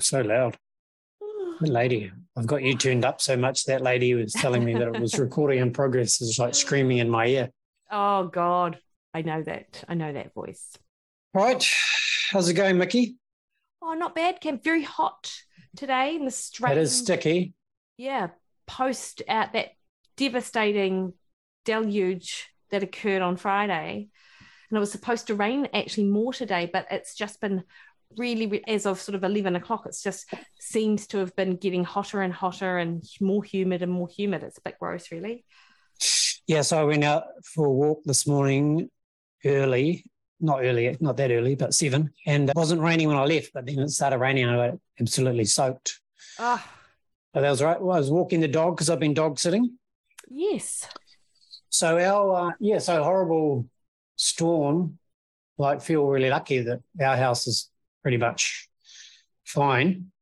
So loud. The lady, I've got you tuned up so much that lady was telling me that it was recording in progress. It's like screaming in my ear. Oh God, I know that. I know that voice. Right. How's it going, Mikki? Oh, not bad, Cam. Very hot today in the straight. It is sticky. Yeah. Post out that devastating deluge that occurred on Friday. And it was supposed to rain actually more today, but it's just been really, as of sort of 11 o'clock, it's just seems to have been getting hotter and hotter and more humid and more humid. It's a bit gross, really. Yeah, so I went out for a walk this morning early, not early, not that early, but seven. And it wasn't raining when I left, but then it started raining and I got absolutely soaked. Oh, But that was right. Well, I was walking the dog because I've been dog sitting. yes. So our uh, yeah, so horrible storm. Like feel really lucky that our house is pretty much fine.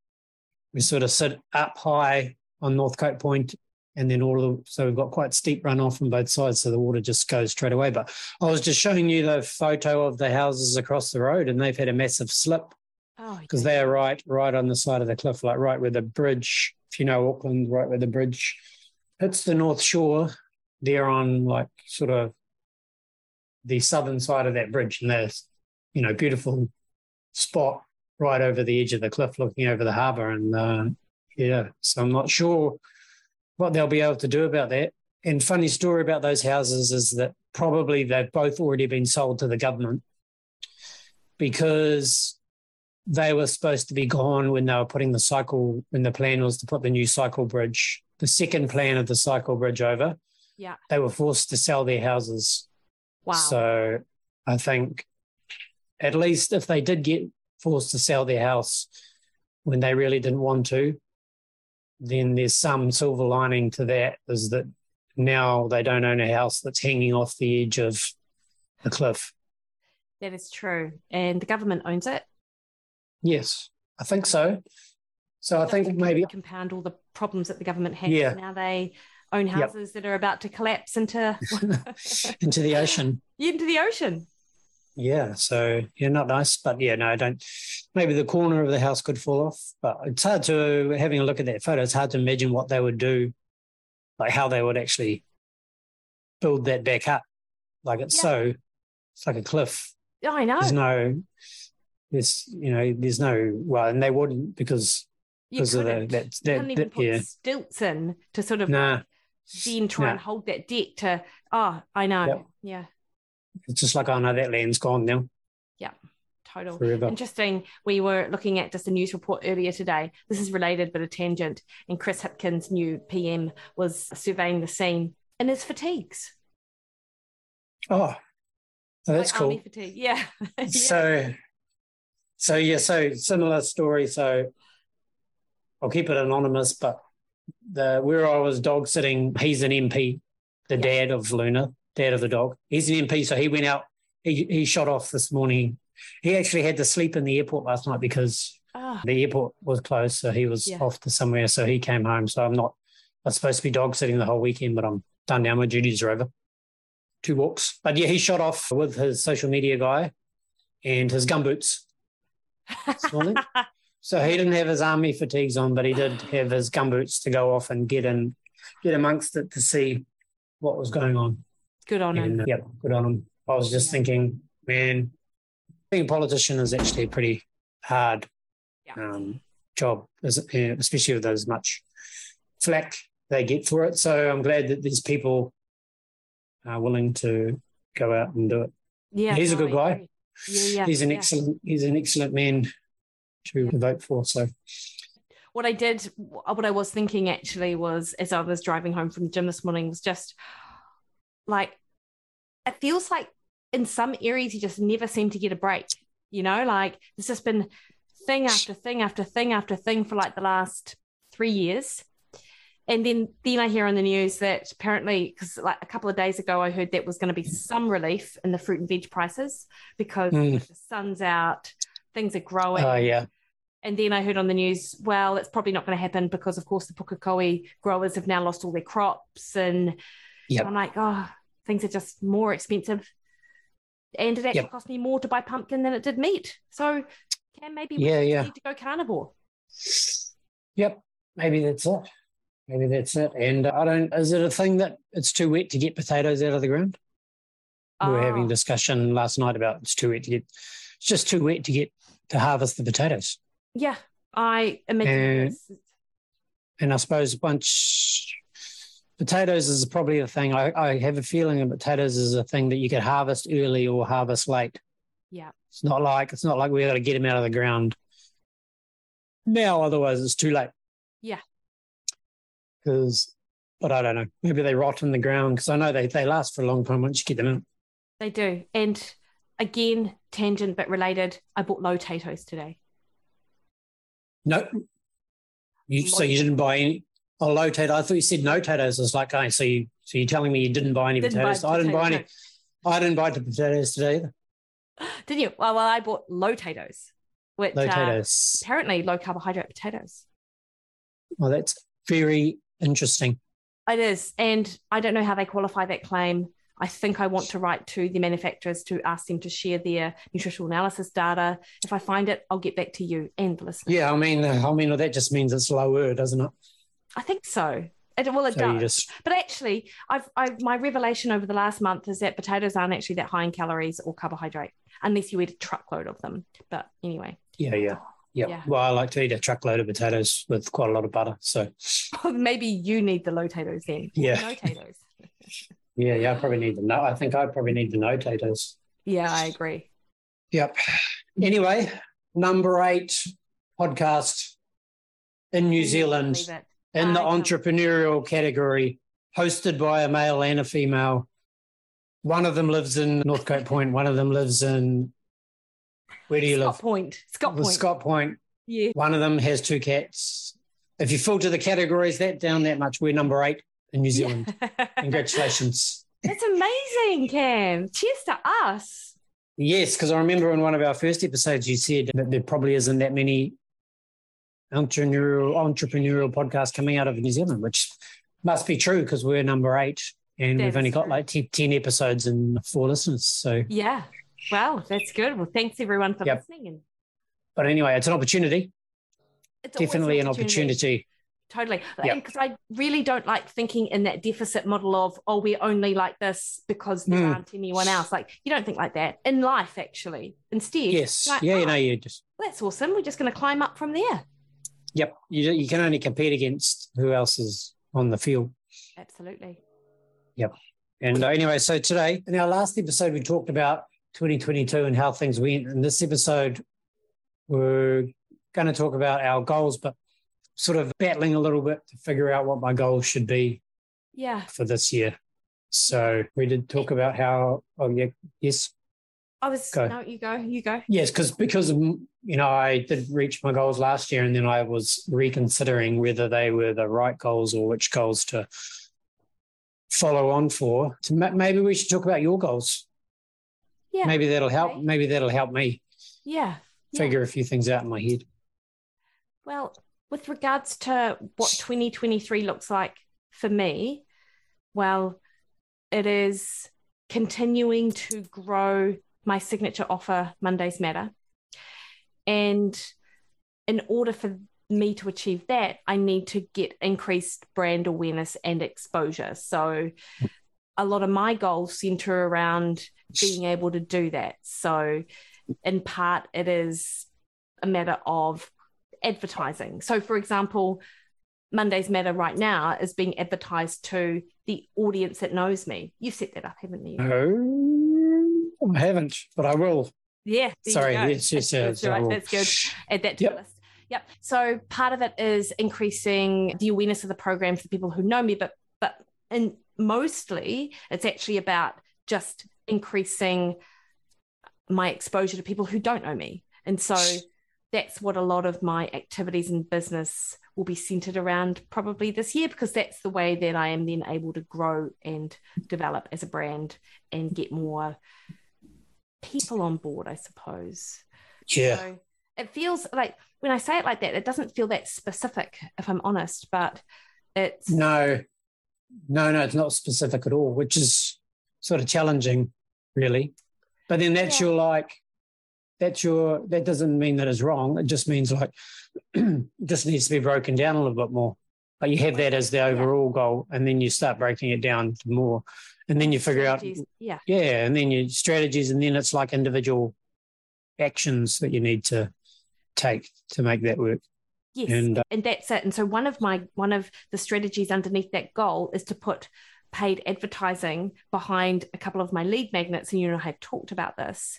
We sort of sit up high on Northcote Point, and then all of the, so we've got quite steep runoff on both sides, so the water just goes straight away. But I was just showing you the photo of the houses across the road, and they've had a massive slip Oh, because they're right right on the side of the cliff, like right where the bridge, if you know Auckland, right where the bridge hits the North Shore. They're on like sort of the southern side of that bridge, and there's you know beautiful spot right over the edge of the cliff, looking over the harbour. And uh, yeah, so I'm not sure what they'll be able to do about that. And funny story about those houses is that probably they've both already been sold to the government because they were supposed to be gone when they were putting the cycle when the plan was to put the new cycle bridge the second plan of the cycle bridge over Yeah. they were forced to sell their houses Wow. so i think at least if they did get forced to sell their house when they really didn't want to then there's some silver lining to that is that now they don't own a house that's hanging off the edge of the cliff that is true. And the government owns it. yes i think so so i think to maybe compound all the problems that the government has. Yeah. Now they own Yep. houses that are about to collapse into into the ocean. into the ocean. Yeah, so yeah, not nice, but yeah, no, I don't. Maybe the corner of the house could fall off, but it's hard to having a look at that photo. It's hard to imagine what they would do, like how they would actually build that back up. Like it's Yeah. so, it's like a cliff. I know. There's no, there's you know, there's no well, and they wouldn't because you because of the that that, even that put yeah, stilts in to sort of nah, like then try Nah. and hold that deck to. Oh, I know. Yep. Yeah, it's just like oh no, that land's gone now Yeah, total. forever. Interesting. We were looking at just a news report earlier today. This is related, but a tangent. And Chris Hipkins, new PM, was surveying the scene in his fatigues. Oh, oh that's Like cool. Fatigue. Yeah. Yeah. So, so yeah, so similar story. So, I'll keep it anonymous, but the where I was dog sitting, he's an MP, the Yeah. dad of Luna, dad of the dog. He's an MP, so he went out. He he shot off this morning. He actually had to sleep in the airport last night because Ah, the airport was closed, so he was Yeah. off to somewhere. So he came home. So I'm not. I was supposed to be dog sitting the whole weekend, but I'm done now. My duties are over. Two walks, but yeah, he shot off with his social media guy and his gumboots this morning. so he didn't have his army fatigues on, but he did have his gumboots to go off and get in, get amongst it to see what was going on. Good on him. And uh, yeah, good on him. I was just thinking, man, being a politician is actually a pretty hard Yeah. um, job? Yeah, especially with as much flack they get for it. So I'm glad that these people are willing to go out and do it. Yeah. He's a good guy. Yeah, yeah. he's an yeah. excellent he's an excellent man to vote for. So what I did, what I was thinking actually was as I was driving home from the gym this morning was just like, it feels like in some areas you just never seem to get a break. You know, like there's just been thing after thing after thing after thing for like the last three years. And then, then I hear on the news that apparently, because like a couple of days ago, I heard that was going to be some relief in the fruit and veg prices because Mm. the sun's out, things are growing. uh, yeah, And then I heard on the news, well, it's probably not going to happen because, of course, the Pukekohe growers have now lost all their crops. And Yep. I'm like, oh, things are just more expensive. And it actually Yep. cost me more to buy pumpkin than it did meat. So can maybe we Yeah, yeah. need to go carnivore. Yep, maybe that's it. Maybe that's it. And I don't. Is it a thing that it's too wet to get potatoes out of the ground? We were having Oh, discussion last night about it's too wet to get. It's just too wet to get to harvest the potatoes. yeah, I imagine. And- And I suppose once potatoes is probably the thing. I, I have a feeling that potatoes is a thing that you could harvest early or harvest late. Yeah. It's not like it's not like we got to get them out of the ground now, otherwise it's too late. Yeah. Because, but I don't know. Maybe they rot in the ground because I know they they last for a long time once you get them in. They do. And again, tangent but related, I bought low potatoes today. No, you so you didn't buy any. Oh, low tato. I thought you said no potatoes. I was like, okay, so you so you're telling me you didn't buy any Didn't buy potatoes? I didn't buy any. I didn't buy the potatoes today either. Didn't you? Well, well, I bought low potatoes, which Low potatoes. apparently low carbohydrate potatoes. Well, that's very interesting. It is. And I don't know how they qualify that claim. I think I want to write to the manufacturers to ask them to share their nutritional analysis data. If I find it, I'll get back to you and the. Yeah, I mean, uh, I mean that just means it's lower, doesn't it? I think so. It, well, it So does. just But actually, I've, I've my revelation over the last month is that potatoes aren't actually that high in calories or carbohydrate unless you eat a truckload of them. But anyway, yeah, yeah, yeah, Yeah. Well, I like to eat a truckload of potatoes with quite a lot of butter. So maybe you need the low potatoes then. Yeah. No potatoes. yeah, yeah, I probably need the no. I think I probably need the no potatoes. Yeah, I agree. Yep. Anyway, number eight podcast in New Zealand. In the entrepreneurial category, hosted by a male and a female. One of them lives in Northcote Point. One of them lives in where do you Scott live? Point. Scott Point. Scott Point. Yeah. One of them has two cats. If you filter the categories that down that much, we're number eight in New Zealand. Congratulations. That's amazing, Cam. Cheers to us. Yes, because I remember in one of our first episodes you said that there probably isn't that many entrepreneurial entrepreneurial podcasts coming out of New Zealand, which must be true because we're number eight and we've only got like 10, 10 episodes and four listeners. So, Yeah. Wow, that's good. Well, thanks everyone for Yep. listening. And but anyway, it's an opportunity, it's definitely an opportunity. Totally. Yep. Because I really don't like thinking in that deficit model of, oh, we're only like this because there Mm. aren't anyone else. Like, you don't think like that in life, actually. Instead, Yes. like, yeah, you oh, know, you just, that's awesome. We're just going to climb up from there. Yep, you, you can only compete against who else is on the field. Absolutely. Yep. And anyway, so today, in our last episode, we talked about 2022 and how things went. In this episode, we're going to talk about our goals, but sort of battling a little bit to figure out what my goals should be Yeah. for this year. So we did talk about how, oh, yeah, yes, I was, Go. no, you go, you go. yes, because because you know I did reach my goals last year, and then I was reconsidering whether they were the right goals or which goals to follow on for. So maybe we should talk about your goals. Yeah. Maybe that'll help. Maybe that'll help me Yeah. yeah. figure a few things out in my head. Well, with regards to what 2023 looks like for me, well, it is continuing to grow my signature offer, Mondays Matter. And in order for me to achieve that, I need to get increased brand awareness and exposure. So, a lot of my goals center around being able to do that. So, in part, it is a matter of advertising. So, for example, Mondays Matter right now is being advertised to the audience that knows me. You've set that up, haven't you? No, I haven't, but I will. Yeah. Sorry, yes, yes, That's yes, good. I Right. That's good. Add that to Yep. the list. Yep. So part of it is increasing the awareness of the program for people who know me, but but and mostly it's actually about just increasing my exposure to people who don't know me. And so that's what a lot of my activities in business will be centered around probably this year because that's the way that I am then able to grow and develop as a brand and get more people on board, I suppose. Yeah. So it feels like when I say it like that, it doesn't feel that specific, if I'm honest, but it's No, no, no, it's not specific at all, which is sort of challenging, really. But then that's Yeah. your like, that's your that doesn't mean that is wrong. It just means like just needs to be broken down a little bit more. But you have that as the overall goal, and then you start breaking it down more, and then you figure strategies. out yeah yeah, and then your strategies, and then it's like individual actions that you need to take to make that work. Yes, and, uh, and that's it. And so one of my one of the strategies underneath that goal is to put paid advertising behind a couple of my lead magnets, and you know I've talked about this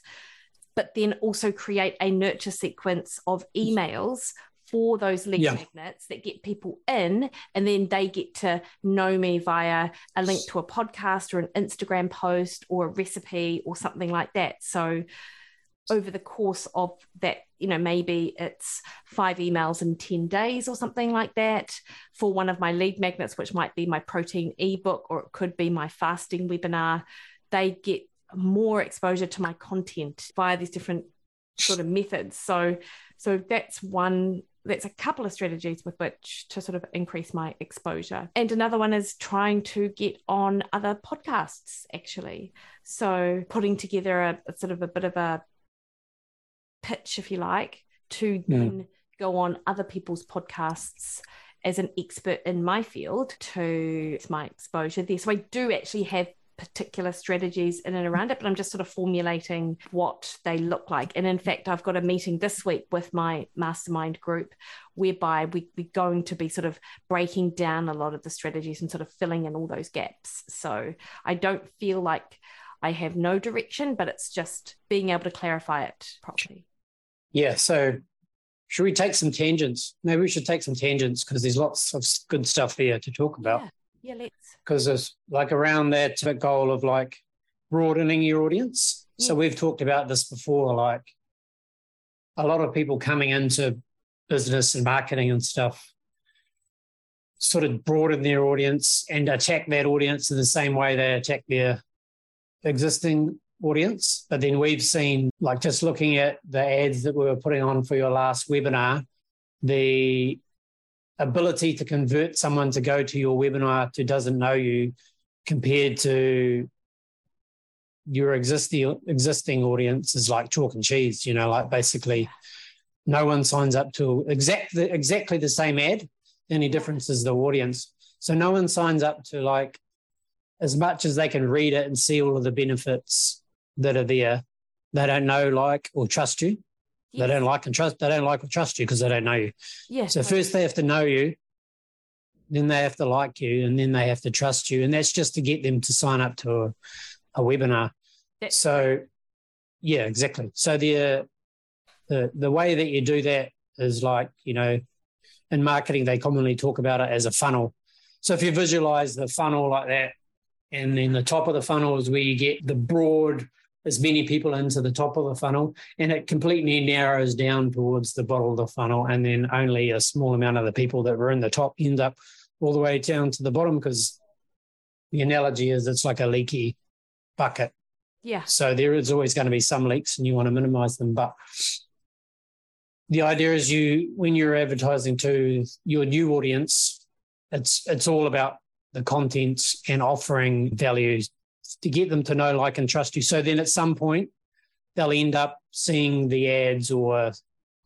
but then also create a nurture sequence of emails for those lead yeah. magnets that get people in and then they get to know me via a link to a podcast or an Instagram post or a recipe or something like that. So over the course of that, you know, maybe it's five emails in 10 days or something like that for one of my lead magnets, which might be my protein ebook or it could be my fasting webinar. They get more exposure to my content via these different sort of methods. So, so that's one. That's a couple of strategies with which to sort of increase my exposure. And another one is trying to get on other podcasts, actually. So, putting together a, a sort of a bit of a pitch, if you like, to mm. then go on other people's podcasts as an expert in my field to my exposure there. So I do actually have particular strategies in and around it, but I'm just sort of formulating what they look like. And in fact, I've got a meeting this week with my mastermind group whereby we, we're going to be sort of breaking down a lot of the strategies and sort of filling in all those gaps. So I don't feel like I have no direction, but it's just being able to clarify it properly. Yeah. So should we take some tangents? Maybe we should take some tangents because there's lots of good stuff here to talk about. Yeah. Yeah, let's. Because it's like around that goal of like broadening your audience. Yeah. So we've talked about this before, like a lot of people coming into business and marketing and stuff sort of broaden their audience and attack that audience in the same way they attack their existing audience. But then we've seen, like just looking at the ads that we were putting on for your last webinar, the ability to convert someone to go to your webinar who doesn't know you compared to your existing existing audience is like chalk and cheese you know like basically no one signs up to exactly exactly the same ad only difference is the audience. So no one signs up to like as much as they can read it and see all of the benefits that are there they don't know like or trust you Yes. They don't like and trust. They don't like or trust you because they don't know you. Yes. So first they have to know you, then they have to like you, and then they have to trust you, and that's just to get them to sign up to a, a webinar. That's so, yeah, exactly. So the uh, the the way that you do that is like you know, in marketing they commonly talk about it as a funnel. So if you visualize the funnel like that, and then the top of the funnel is where you get the broad as many people into the top of the funnel and it completely narrows down towards the bottom of the funnel and then only a small amount of the people that were in the top end up all the way down to the bottom because the analogy is it's like a leaky bucket. Yeah. So there is always going to be some leaks and you want to minimize them but the idea is you when you're advertising to your new audience it's it's all about the contents and offering value to get them to know, like, and trust you. So then at some point, they'll end up seeing the ads or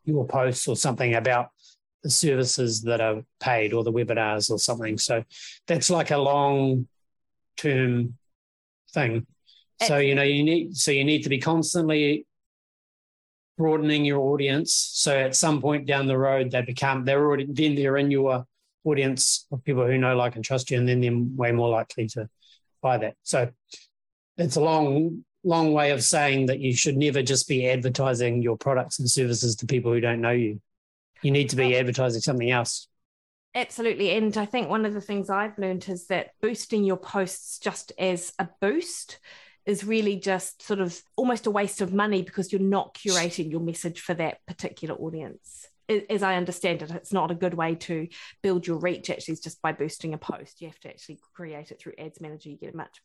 your posts or something about the services that are paid or the webinars or something. So that's like a long term thing. So you know you need so you need to be constantly broadening your audience. So at some point down the road they become they're already then they're in your audience of people who know, like, and trust you, and then they're way more likely to buy that. So it's a long, long way of saying that you should never just be advertising your products and services to people who don't know you. You need to be advertising something else. Absolutely. And I think one of the things I've learned is that boosting your posts just as a boost is really just sort of almost a waste of money because you're not curating your message for that particular audience. As I understand it, it's not a good way to build your reach. Actually, it's just by boosting a post. You have to actually create it through Ads Manager. You get a much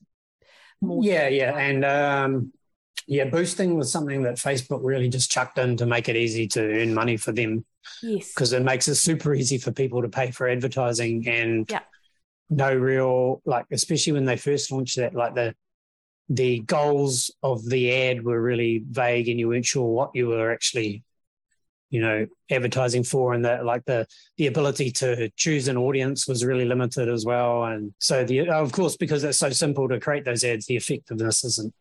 more. Yeah, yeah, and um, yeah, boosting was something that Facebook really just chucked in to make it easy to earn money for them. Yes, because it makes it super easy for people to pay for advertising and yeah. no real like, especially when they first launched that, like the the goals of the ad were really vague and you weren't sure what you were actually you know advertising for and that like the the ability to choose an audience was really limited as well. And so the of course because it's so simple to create those ads the effectiveness isn't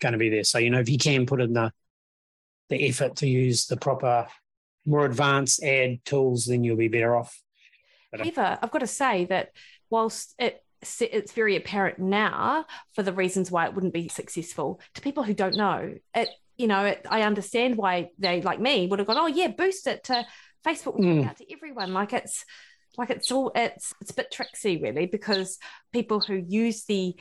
going to be there. So you know if you can put in the the effort to use the proper more advanced ad tools then you'll be better off. But, uh, However, I've got to say that whilst it it's very apparent now for the reasons why it wouldn't be successful to people who don't know it you know it, i understand why they like me would have gone oh yeah boost it to facebook. Mm. out to everyone. Like it's like it's all it's it's a bit tricksy really because people who use the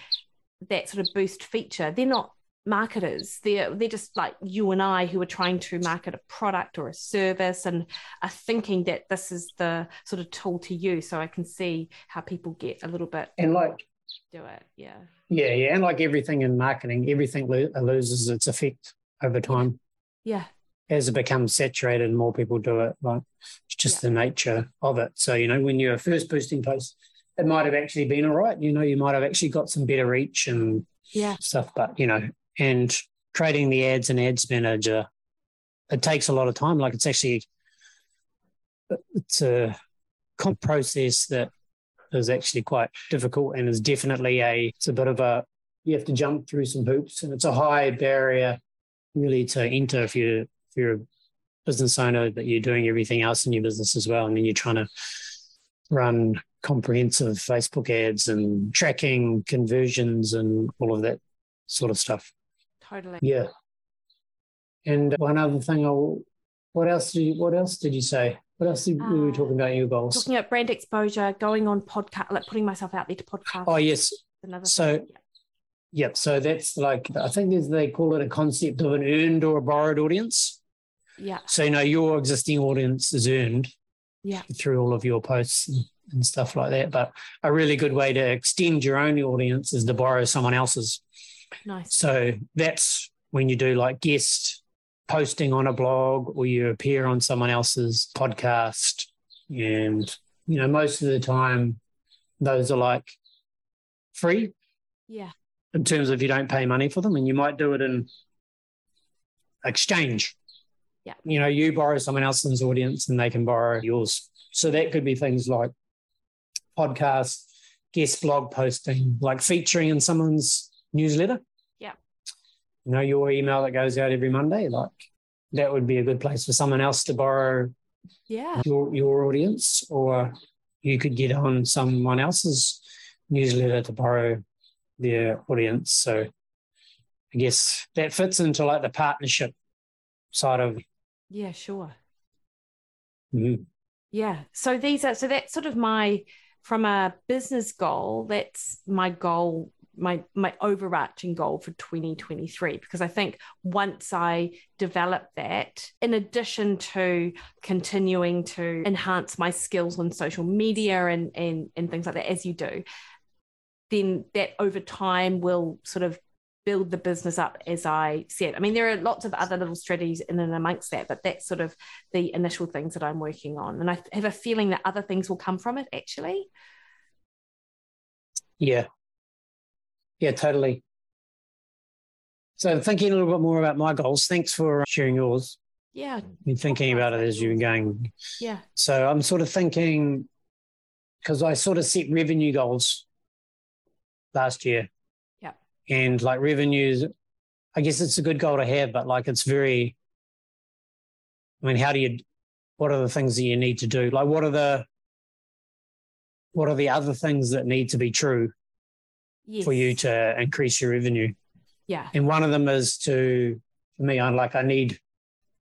that sort of boost feature they're not marketers. They're they're just like you and i who are trying to market a product or a service and are thinking that this is the sort of tool to use. So i can see how people get a little bit and like do it. Yeah. yeah yeah and like everything in marketing everything lo- loses its effect over time. Yeah. As it becomes saturated and more people do it like it's just yeah. the nature of it. So you know when you're first boosting posts it might have actually been all right. You know you might have actually got some better reach and yeah. stuff but you know and creating the ads and ads manager it takes a lot of time. Like it's actually it's a process that is actually quite difficult and is definitely a it's a bit of a you have to jump through some hoops and it's a high barrier really to enter if you're if you're a business owner that you're doing everything else in your business as well and then you're trying to run comprehensive facebook ads and tracking conversions and all of that sort of stuff Totally. Yeah. And one other thing, I'll, what else did you, what else did you say? What else did, uh, we were talking about your goals? Talking about brand exposure, going on podcast, like putting myself out there to podcast. Oh yes. Another so, thing. Yep. So that's like I think they call it a concept of an earned or a borrowed audience. Yeah. So you know your existing audience is earned. Yeah. Through all of your posts and, and stuff like that, but a really good way to extend your own audience is to borrow someone else's. Nice. So that's when you do like guest posting on a blog or you appear on someone else's podcast. And, you know, most of the time, those are like free. Yeah. In terms of you don't pay money for them and you might do it in exchange. Yeah. You know, you borrow someone else's audience and they can borrow yours. So that could be things like podcast, guest blog posting, like featuring in someone's newsletter. Yeah. You know, your email that goes out every Monday, like that would be a good place for someone else to borrow yeah. your your audience, or you could get on someone else's newsletter to borrow their audience. So I guess that fits into like the partnership side of Yeah, sure. Mm-hmm. Yeah. So these are so that's sort of my from a business goal, that's my goal my my overarching goal for 2023 because I think once I develop that, in addition to continuing to enhance my skills on social media and and and things like that, as you do, then that over time will sort of build the business up as I said. I mean, there are lots of other little strategies in and amongst that, but that's sort of the initial things that I'm working on. And I have a feeling that other things will come from it actually. Yeah, yeah, totally. So thinking a little bit more about my goals. Thanks for sharing yours. Yeah. i've Been thinking about it as you've been going. Yeah. So I'm sort of thinking because I sort of set revenue goals last year. Yeah. And like revenues, I guess it's a good goal to have, but like it's very I mean, how do you what are the things that you need to do? Like what are the what are the other things that need to be true yes. for you to increase your revenue. Yeah. And one of them is to, for me, I'm like, I need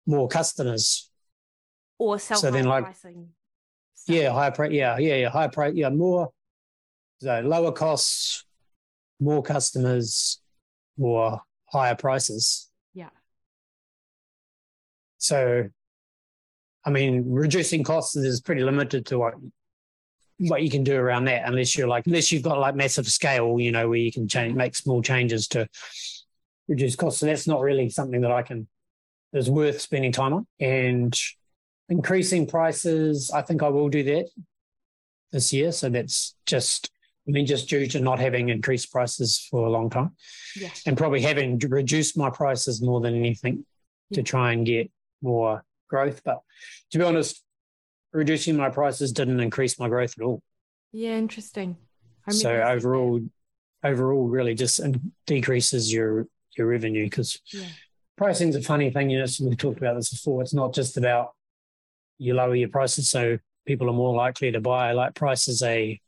more customers. Or sell so then like, pricing. Yeah, higher price. Yeah, yeah, yeah, higher price. Yeah, more, so lower costs, more customers, more higher prices. Yeah. So, I mean, reducing costs is pretty limited to what what you can do around that unless you're like unless you've got like massive scale you know where you can change make small changes to reduce costs so that's not really something that i can is worth spending time on and increasing prices i think i will do that this year so that's just I mean, just due to not having increased prices for a long time Yeah. and probably having reduced my prices more than anything to try and get more growth. But to be honest, reducing my prices didn't increase my growth at all. Yeah, interesting. I So remember you said that. overall, overall, really just decreases your your revenue because Yeah. pricing's a funny thing. You know, so we've talked about this before. It's not just about you lower your prices so people are more likely to buy. Like price is a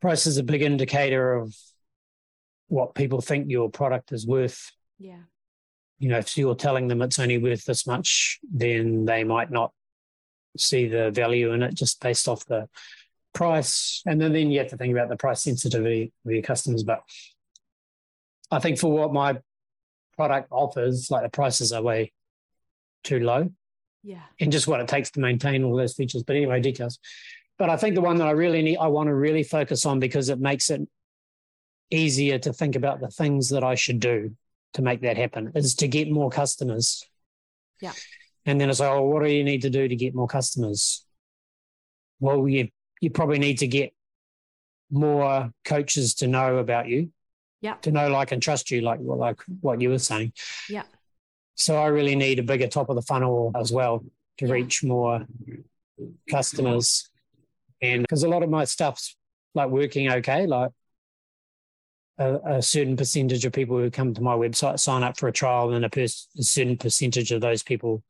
price is a big indicator of what people think your product is worth. Yeah. You know, if you're telling them it's only worth this much, then they might not see the value in it just based off the price. And then, then you have to think about the price sensitivity of your customers. But I think for what my product offers, like the prices are way too low Yeah. and just what it takes to maintain all those features. But anyway, details. But I think the one that I really need, I want to really focus on because it makes it easier to think about the things that I should do to make that happen is to get more customers. Yeah. And then it's like, oh, what do you need to do to get more customers? Well, you you probably need to get more coaches to know about you. Yeah. To know, like, and trust you, like, well, like what you were saying. Yeah. So I really need a bigger top of the funnel as well to Yeah. reach more customers. And because a lot of my stuff's like working okay, like a, a certain percentage of people who come to my website sign up for a trial, and a, pers- a certain percentage of those people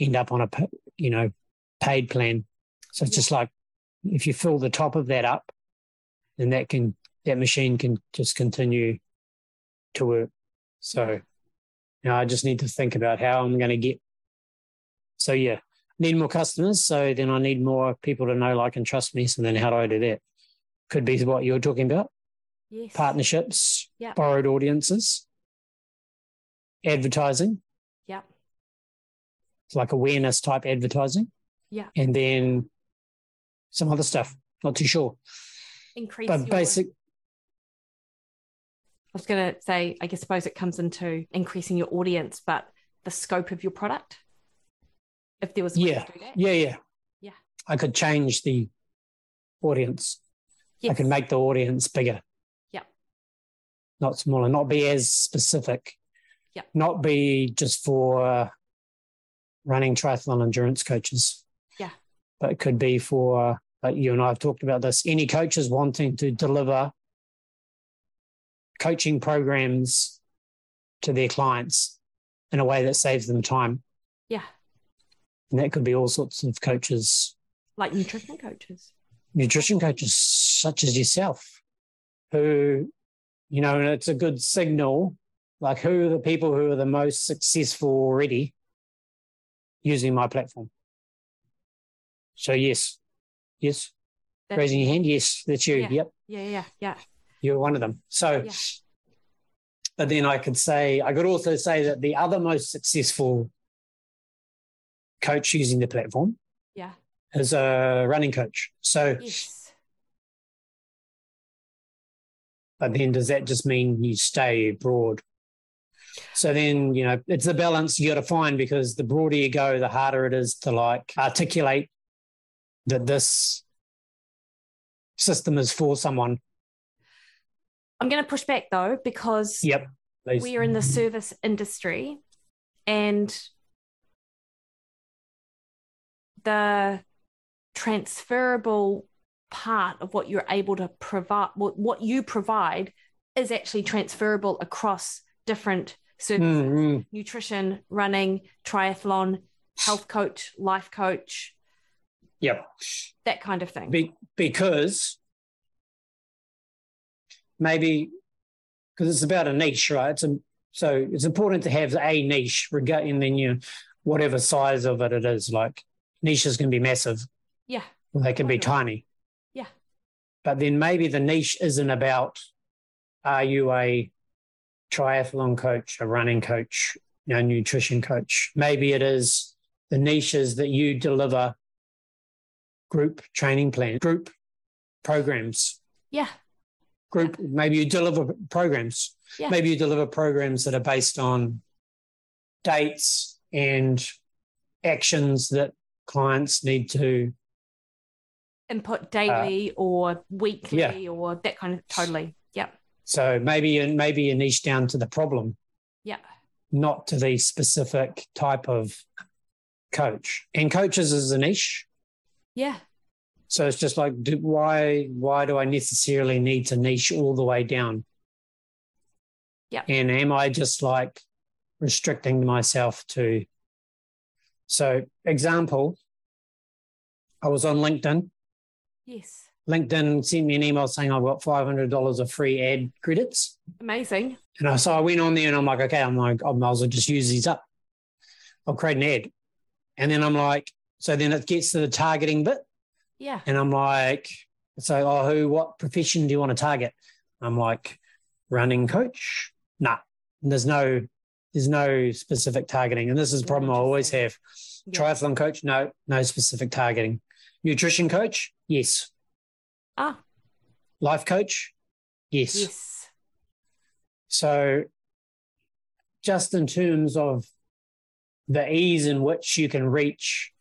end up on a you know paid plan. So it's Yeah. just like if you fill the top of that up, then that can that machine can just continue to work. So you know, I just need to think about how I'm going to get. So yeah, need more customers. So then I need more people to know, like, and trust me. So then how do I do that? Could be what you're talking about Yes. partnerships, Yeah. borrowed audiences, advertising. Yeah. It's like awareness type advertising. Yeah. And then some other stuff. Not too sure. Increase But your, basic, I was going to say, I guess, suppose it comes into increasing your audience, but the scope of your product. If there was a way to Yeah. do that. yeah, yeah. Yeah. I could change the audience. I could make the audience bigger. Yeah. Not smaller, not be as specific. Yeah. Not be just for uh, running triathlon endurance coaches. Yeah. But it could be for, like you and I have talked about this, any coaches wanting to deliver coaching programs to their clients in a way that saves them time. And that could be all sorts of coaches Like nutrition coaches. nutrition coaches such as yourself who you know and it's a good signal like who are the people who are the most successful already using my platform so yes yes That's- raising your hand yes that's you Yeah. yep Yeah, yeah, yeah. you're one of them so Yeah. but then i could say i could also say that the other most successful coach using the platform Yeah. As a running coach so Yes. But then does that just mean you stay broad? So then, you know, it's the balance you got to find because the broader you go, the harder it is to like articulate that this system is for someone. I'm going to push back though, because Yep. Please. we are in the service industry and the transferable part of what you're able to provide what, what you provide is actually transferable across different services Mm, mm. nutrition running triathlon health coach life coach Yep. that kind of thing Be- because maybe because it's about a niche, right? It's a, so it's important to have a niche, regard, and then you, whatever size of it it is. Like niches can be massive, yeah they can be tiny. Yeah. But then maybe the niche isn't about are you a triathlon coach, a running coach, you know, nutrition coach. Maybe it is the niches that you deliver group training plans, group programs, yeah group. Maybe you deliver programs. Yeah. Maybe you deliver programs that are based on dates and actions that clients need to input daily uh, or weekly yeah. or that kind of totally. Yep. So maybe maybe you niche down to the problem. Yeah. Not to the specific type of coach. And coaches is a niche. Yeah. So it's just like, do, why why do I necessarily need to niche all the way down? Yeah. And am I just like restricting myself to? So example, I was on LinkedIn. Yes. LinkedIn sent me an email saying I've got five hundred dollars of free ad credits. Amazing. And I, so I went on there and I'm like, okay, I'm like, I might as well just use these up. I'll create an ad. And then I'm like, so then it gets to the targeting bit. Yeah. And I'm like, so oh, who, what profession do you want to target? I'm like, running coach. Nah, there's no, there's no specific targeting, and this is a problem I always have. Yeah. Triathlon coach, no, no specific targeting. Nutrition coach, yes. Ah. Life coach, yes. Yes. So, just in terms of the ease in which you can reach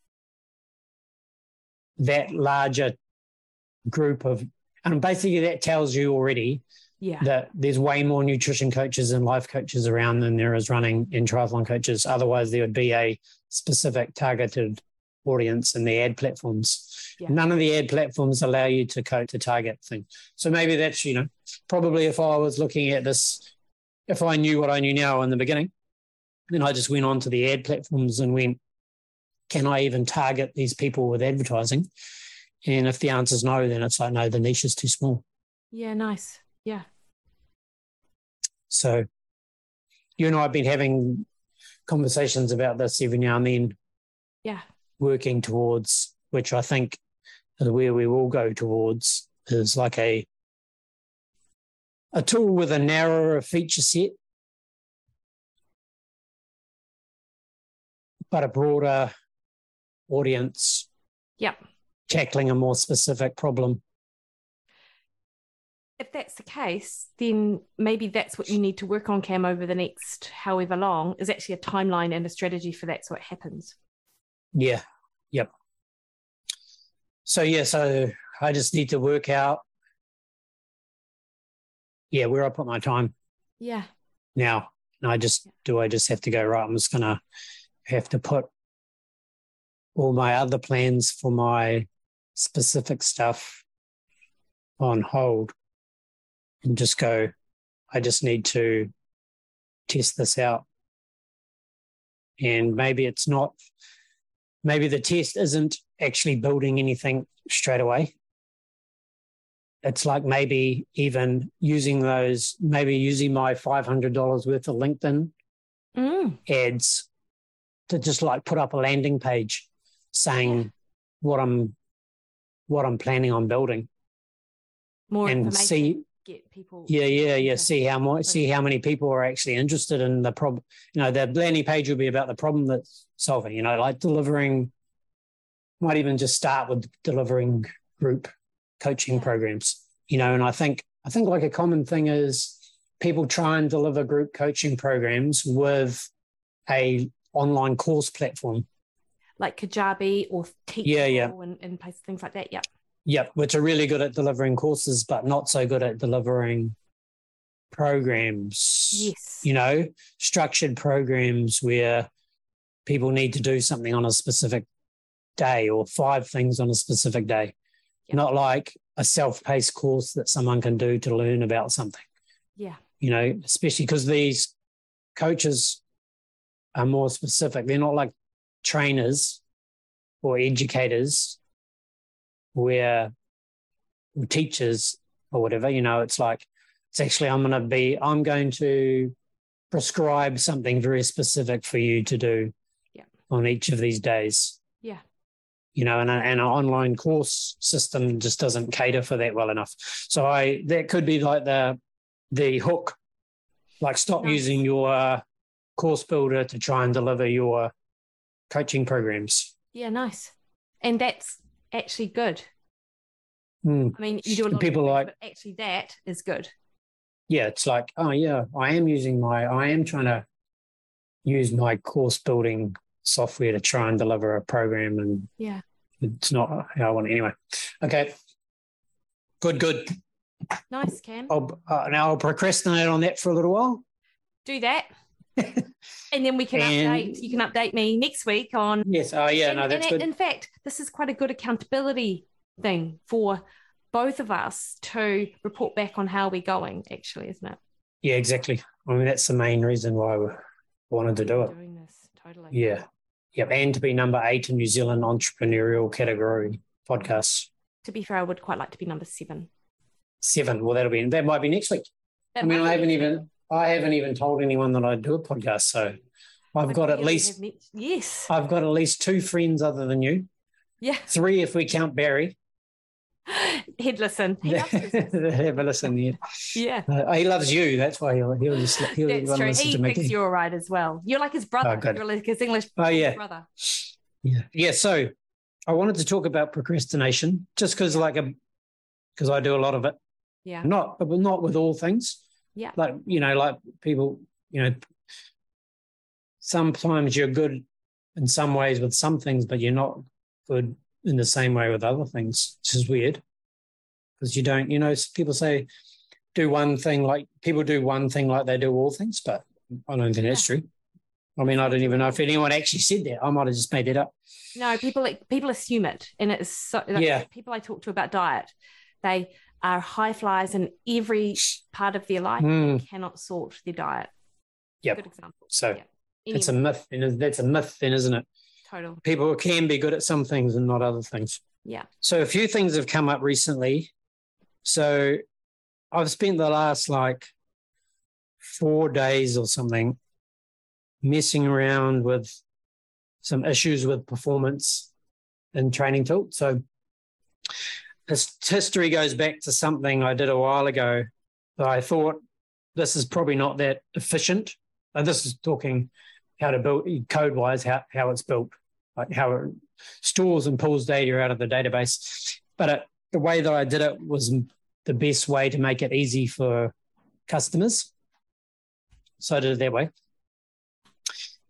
that larger group of, and basically that tells you already yeah. that there's way more nutrition coaches and life coaches around than there is running in triathlon coaches. Otherwise, there would be a specific targeted audience in the ad platforms. Yeah. None of the ad platforms allow you to coach to target thing. So maybe that's, you know, probably if I was looking at this, if I knew what I knew now in the beginning, then I just went on to the ad platforms and went, can I even target these people with advertising? And if the answer is no, then it's like, no, the niche is too small. Yeah, nice. Yeah. So you and I have been having conversations about this every now and then. Yeah. Working towards, which I think is where we will go towards, is like a a tool with a narrower feature set but a broader audience. Yep. Tackling a more specific problem. If that's the case, then maybe that's what you need to work on, Cam, over the next however long, is actually a timeline and a strategy for that so it happens. Yeah. Yep. So, yeah, so I just need to work out, yeah, where I put my time. Yeah. Now, I just, do I just have to go, right, I'm just going to have to put all my other plans for my specific stuff on hold and just go, I just need to test this out. And maybe it's not, maybe the test isn't actually building anything straight away. It's like maybe even using those, maybe using my $500 worth of LinkedIn mm. ads to just like put up a landing page saying what I'm what I'm planning on building. More and see get people yeah yeah yeah see how more see how many people are actually interested in the problem you know the landing page will be about the problem that's solving you know like delivering might even just start with delivering group coaching yeah. programs you know and i think i think like a common thing is people try and deliver group coaching programs with a online course platform. Like Kajabi or Teachable yeah, yeah. and, and places, things like that. Yep. Yep, which are really good at delivering courses, but not so good at delivering programs. Yes. You know, structured programs where people need to do something on a specific day or five things on a specific day. Yep. Not like a self paced course that someone can do to learn about something. Yeah. You know, especially because these coaches are more specific. They're not like trainers or educators where teachers or whatever, you know, it's like it's actually I'm gonna be I'm going to prescribe something very specific for you to do yeah. on each of these days. Yeah. You know, and, a, and an online course system just doesn't cater for that well enough. So I that could be like the the hook, like stop nice. using your uh, course builder to try and deliver your coaching programs. Yeah, nice. And that's actually good. Mm. I mean, you do a lot people things, like actually that is good. Yeah, it's like, oh yeah, I am using my I am trying to use my course building software to try and deliver a program and yeah. It's not how I want it anyway. Okay. Good, good. Nice, Cam. I'll, uh, now I'll procrastinate on that for a little while. Do that. And then we can And- update. You can update me next week on. Yes. Oh, yeah. and- No, that's and good. In fact, this is quite a good accountability thing for both of us to report back on how we're going. Actually, isn't it? Yeah, exactly. I mean, that's the main reason why we wanted to do it. Doing this totally. Yeah. Yep. And to be number eight in New Zealand entrepreneurial category podcasts. To be fair, I would quite like to be number seven. Seven. Well, that'll be that might be next week. That I mean, I haven't even. I haven't even told anyone that I do a podcast. So I've But got at least yes. I've got at least two friends other than you. Yeah. Three if we count Barry. He'd listen. He loves. Have a listen. Yeah. yeah. Uh, he loves you. That's why he'll he'll just he'll That's true. listen He to me. thinks you're all right as well. You're like his brother. good. You're like his English Oh yeah. brother. Yeah. Yeah. So I wanted to talk about procrastination just because like a because I do a lot of it. Yeah. Not but not with all things. Yeah. Like, you know, like people, you know, sometimes you're good in some ways with some things, but you're not good in the same way with other things, which is weird. Because you don't, you know, people say do one thing like people do one thing like they do all things, but I don't think that's true. I mean, I don't even know if anyone actually said that. I might have just made it up. No, people people assume it, and it's so. Like, Yeah. People I talk to about diet, they are high flyers in every part of their life. And hmm. cannot sort their diet. Yep. Good example. So Yeah. it's a myth. And that's a myth, then, isn't it? total. People can be good at some things and not other things. Yeah. So a few things have come up recently. So I've spent the last like four days or something messing around with some issues with performance and training tool. So history goes back to something I did a while ago that I thought this is probably not that efficient. And this is talking how to build code wise, how, how it's built, like how it stores and pulls data out of the database. But it, the way that I did it was the best way to make it easy for customers. So I did it that way.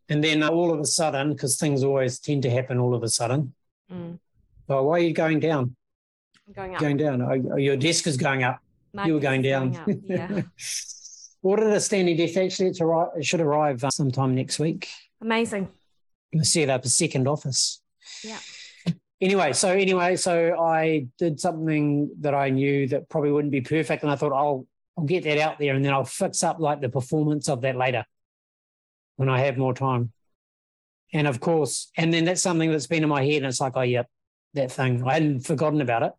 And then all of a sudden, because things always tend to happen all of a sudden, Mm. why are you going down? Going up. Going down. Oh, oh, your desk is going up. My you were going down. up. Yeah. Ordered a standing desk. Actually, it's arri- it should arrive uh, sometime next week. Amazing. We'll set up a second office. Yeah. Anyway, so anyway, so I did something that I knew that probably wouldn't be perfect, and I thought I'll I'll get that out there, and then I'll fix up like the performance of that later when I have more time. And of course, and then that's something that's been in my head, and it's like, oh yep, that thing. I hadn't forgotten about it.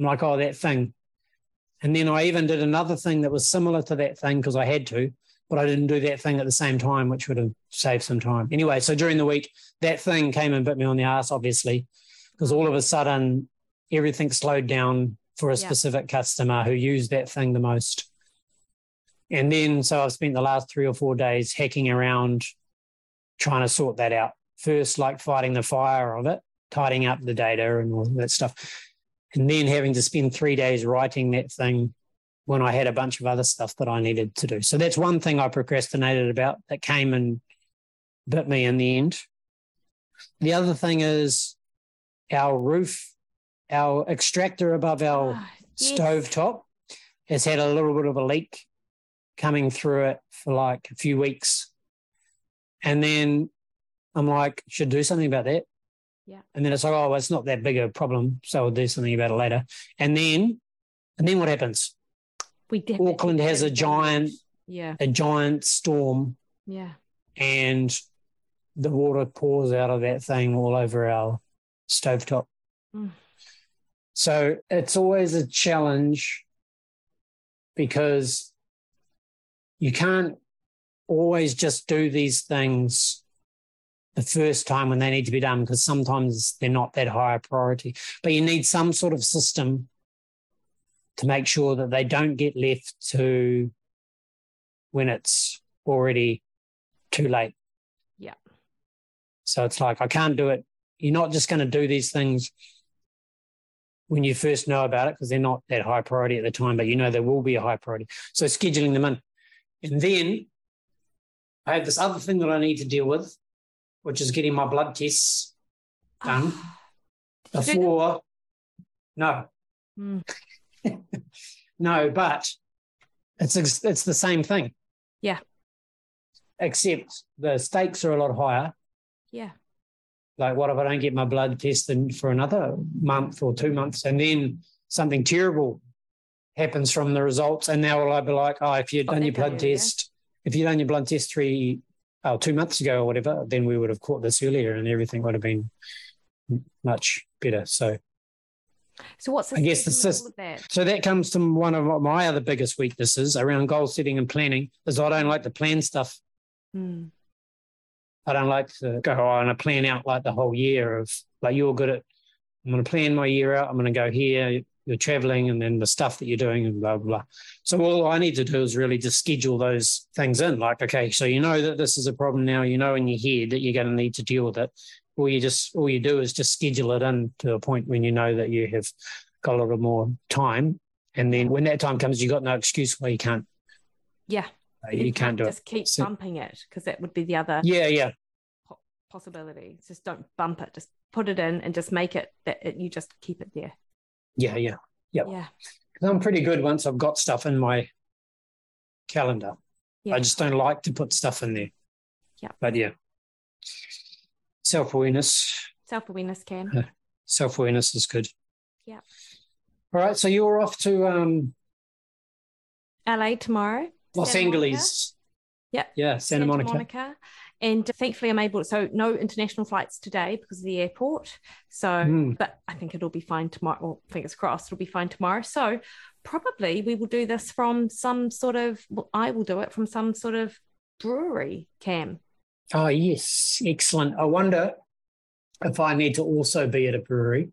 I'm like, oh, that thing. And then I even did another thing that was similar to that thing because I had to, but I didn't do that thing at the same time, which would have saved some time. Anyway, so during the week, that thing came and bit me on the ass, obviously, because all of a sudden everything slowed down for a Yeah. specific customer who used that thing the most. And then, so I've spent the last three or four days hacking around trying to sort that out. First, like fighting the fire of it, tidying up the data and all that stuff. And then having to spend three days writing that thing when I had a bunch of other stuff that I needed to do. So that's one thing I procrastinated about that came and bit me in the end. The other thing is our roof, our extractor above our Ah, yes. stove top has had a little bit of a leak coming through it for like a few weeks. And then I'm like, should do something about that. Yeah. And then it's like, oh, well, it's not that big a problem. So we'll do something about it later. And then, and then what happens? We definitely Auckland has a giant, Yeah. a giant storm Yeah. and the water pours out of that thing all over our stovetop. Mm. So it's always a challenge because you can't always just do these things the first time when they need to be done because sometimes they're not that high a priority. But you need some sort of system to make sure that they don't get left to when it's already too late. Yeah. So it's like, I can't do it. You're not just going to do these things when you first know about it because they're not that high priority at the time, but you know there will be a high priority. So scheduling them in. And then I have this other thing that I need to deal with, which is getting my blood tests done you them? before. No. Mm. no, but it's it's the same thing. Yeah. Except the stakes are a lot higher. Yeah. Like, what if I don't get my blood tested for another month or two months, and then something terrible happens from the results, and now will I be like, oh, if you'd done your blood test, if you'd done your blood test three, oh, two months ago or whatever, then we would have caught this earlier, and everything would have been much better. So so what's I guess the system. That? So that comes to one of my other biggest weaknesses around goal setting and planning is I don't like to plan stuff. Hmm. I don't like to go on a plan out like the whole year of like you're good at. I'm going to plan my year out. I'm going to go here. You're traveling, and then the stuff that you're doing, and blah blah. blah. So all I need to do is really just schedule those things in. Like, okay, so you know that this is a problem now. You know in your head that you're going to need to deal with it all you just all you do is just schedule it in to a point when you know that you have got a little more time, and then when that time comes, you got no excuse why you can't. Yeah, uh, you, you, can't, can't do just it. keep so, bumping it because that would be the other. Yeah, yeah. possibility. Just don't bump it. Just put it in and just make it that it, you just keep it there. Yeah, yeah, yep. yeah. Because I'm pretty good once I've got stuff in my calendar. Yeah. I just don't like to put stuff in there. Yeah. But yeah. Self awareness. Self awareness can. Uh, Self awareness is good. Yeah. All right. So you're off to um, LA tomorrow. Los Santa Angeles. Yeah. Yeah. Santa, Santa Monica. Monica. And thankfully, I'm able. So no international flights today because of the airport. So, mm. but I think it'll be fine tomorrow. Well, fingers crossed, it'll be fine tomorrow. So probably we will do this from some sort of. Well, I will do it from some sort of brewery. Cam. Oh, yes. Excellent. I wonder if I need to also be at a brewery.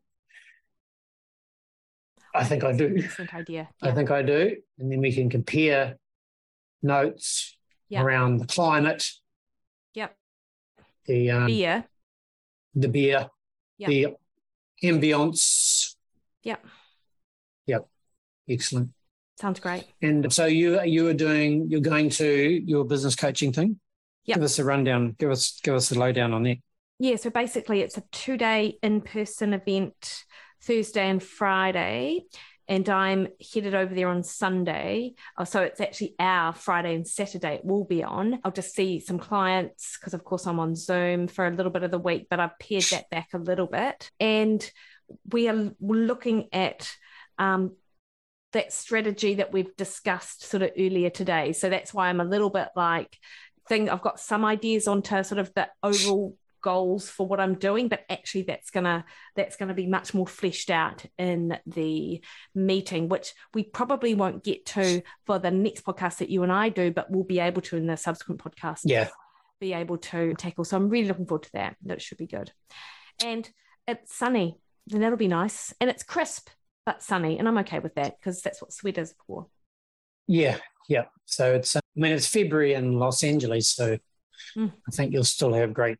I think I do. Excellent idea. Yeah. I think I do. And then we can compare notes yep. around the climate. The um, beer. The beer. Yep. The ambience. Yep. Yep. Excellent. Sounds great. And so you you are doing you're going to your business coaching thing? Yep. Give us a rundown. Give us give us a lowdown on that. Yeah, so basically it's a two day in person event, Thursday and Friday. And I'm headed over there on Sunday. Oh, so it's actually our Friday and Saturday it will be on. I'll just see some clients because, of course, I'm on Zoom for a little bit of the week, but I've pared that back a little bit. And we are looking at um, that strategy that we've discussed sort of earlier today. So that's why I'm a little bit like, thing I've got some ideas onto sort of the overall goals for what I'm doing, but actually that's gonna that's gonna be much more fleshed out in the meeting, which we probably won't get to for the next podcast that you and I do, but we'll be able to in the subsequent podcast. Yeah. Be able to tackle. So I'm really looking forward to that. That should be good. And it's sunny, then that'll be nice. And it's crisp but sunny. And I'm okay with that because that's what sweater's for. Yeah, yeah. So it's, I mean, it's February in Los Angeles, so mm. I think you'll still have great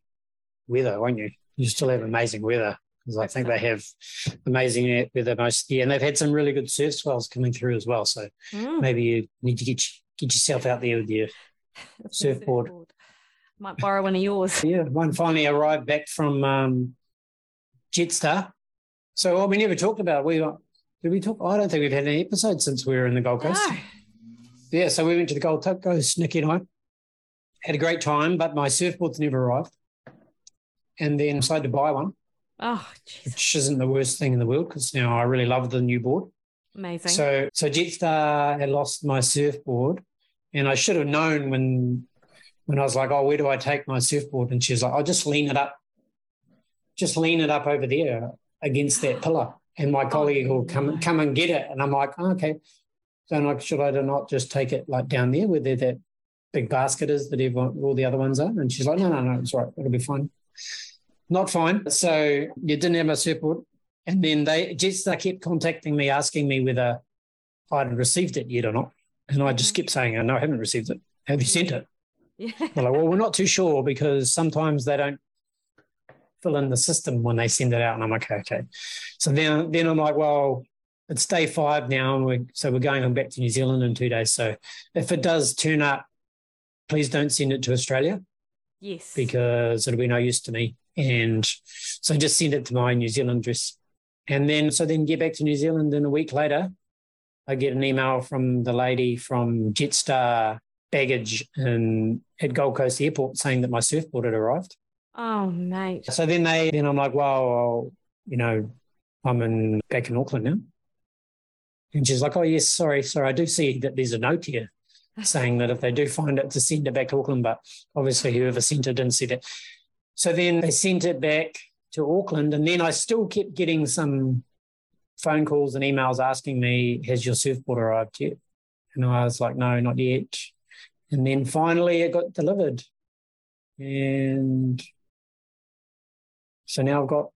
weather, won't you? You still have amazing weather because I think they have amazing weather most of the year, and they've had some really good surf swells coming through as well. So mm. maybe you need to get get yourself out there with your surfboard. surfboard. Might borrow one of yours. Yeah, one finally arrived back from um, Jetstar. So what we never talked about, we did we talk? I don't think we've had any episodes since we were in the Gold Coast. No yeah, so we went to the Gold Coast, Nicky and I. Had a great time, but my surfboard's never arrived. And then decided to buy one. Oh, Jesus. Which isn't the worst thing in the world because now I really love the new board. Amazing. So, so Jetstar had lost my surfboard, and I should have known when when I was like, "Oh, where do I take my surfboard?" And she was like, "I'll just lean it up, just lean it up over there against that pillar, and my oh, colleague will come come and get it." And I'm like, oh, "Okay." So I'm like, should I not just take it like down there where that big basket is that everyone, all the other ones are? And she's like, no, no, no, it's right. It'll be fine. Not fine. So you didn't have my support. And then they just they kept contacting me, asking me whether I'd received it yet or not. And I just mm-hmm. kept saying, no, I haven't received it. Have you sent it? Yeah. They're like, well, we're not too sure because sometimes they don't fill in the system when they send it out. And I'm like, okay, okay. So then, then I'm like, well, it's day five now, and we're, so we're going on back to New Zealand in two days. So if it does turn up, please don't send it to Australia. Yes. Because it'll be no use to me. And so just send it to my New Zealand address. And then, so then get back to New Zealand. And a week later, I get an email from the lady from Jetstar baggage in, at Gold Coast Airport saying that my surfboard had arrived. Oh, mate. So then they, then I'm like, well, you know, I'm in back in Auckland now. And she's like, oh, yes, sorry, sorry. I do see that there's a note here saying that if they do find it, to send it back to Auckland. But obviously, whoever sent it didn't see it. So then they sent it back to Auckland. And then I still kept getting some phone calls and emails asking me, has your surfboard arrived yet? And I was like, no, not yet. And then finally it got delivered. And so now I've got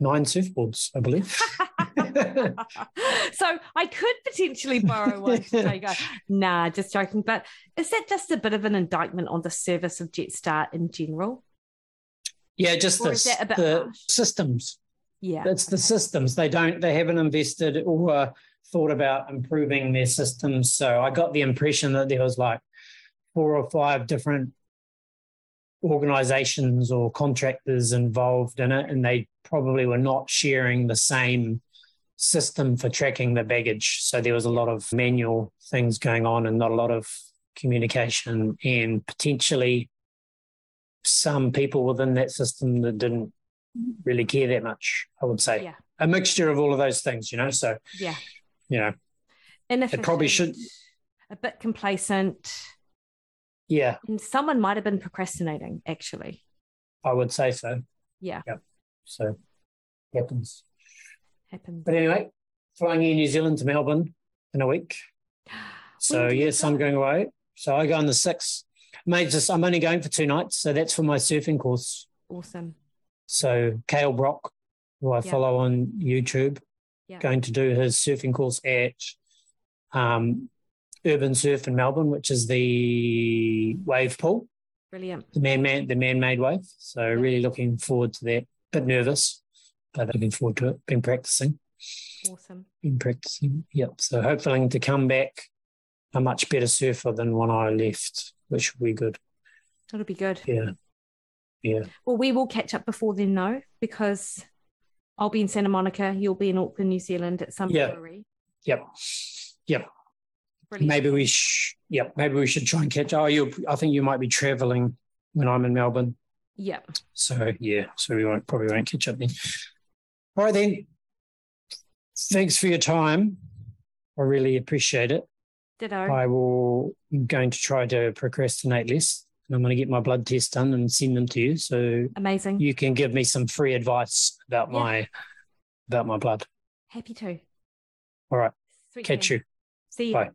nine surfboards, I believe. so I could potentially borrow one take. Nah, just joking. But is that just a bit of an indictment on the service of Jetstar in general? Yeah, just the, the systems. Yeah, it's the systems. They don't. They haven't invested or uh, thought about improving their systems. So I got the impression that there was like four or five different organizations or contractors involved in it, and they probably were not sharing the same system for tracking the baggage. So there was a lot of manual things going on and not a lot of communication, and potentially some people within that system that didn't really care that much, I would say. Yeah. A mixture of all of those things, you know. So, yeah. You know, it probably should. A bit complacent. Yeah. And someone might have been procrastinating, actually. I would say so. Yeah. Yep. So happens. Happens. But anyway, flying in New Zealand to Melbourne in a week. So yes, I'm going away. So I go on the sixth. Mate, just I'm only going for two nights, so that's for my surfing course. Awesome. So Kale Brock, who I follow on YouTube, going to do his surfing course at um, Urbn Surf in Melbourne, which is the wave pool. Brilliant. The man, man the man-made wave. So really looking forward to that. Bit nervous, but looking forward to it. Been practicing. Awesome. Been practicing. Yep. So hopefully to come back a much better surfer than when I left, which will be good. That'll be good. Yeah. Yeah. Well, we will catch up before then, though, because I'll be in Santa Monica. You'll be in Auckland, New Zealand at some yeah. brewery. Yep. Yep. Brilliant. Maybe we sh- yep, maybe we should try and catch. Oh, you I think you might be traveling when I'm in Melbourne. Yeah. So yeah, so we won't probably won't catch up then. All right then. Thanks for your time. I really appreciate it. Ditto. I will I'm going to try to procrastinate less. And I'm going to get my blood test done and send them to you. So amazing. You can give me some free advice about yeah. my about my blood. Happy to. All right. Sweet Catch you. See you. Bye.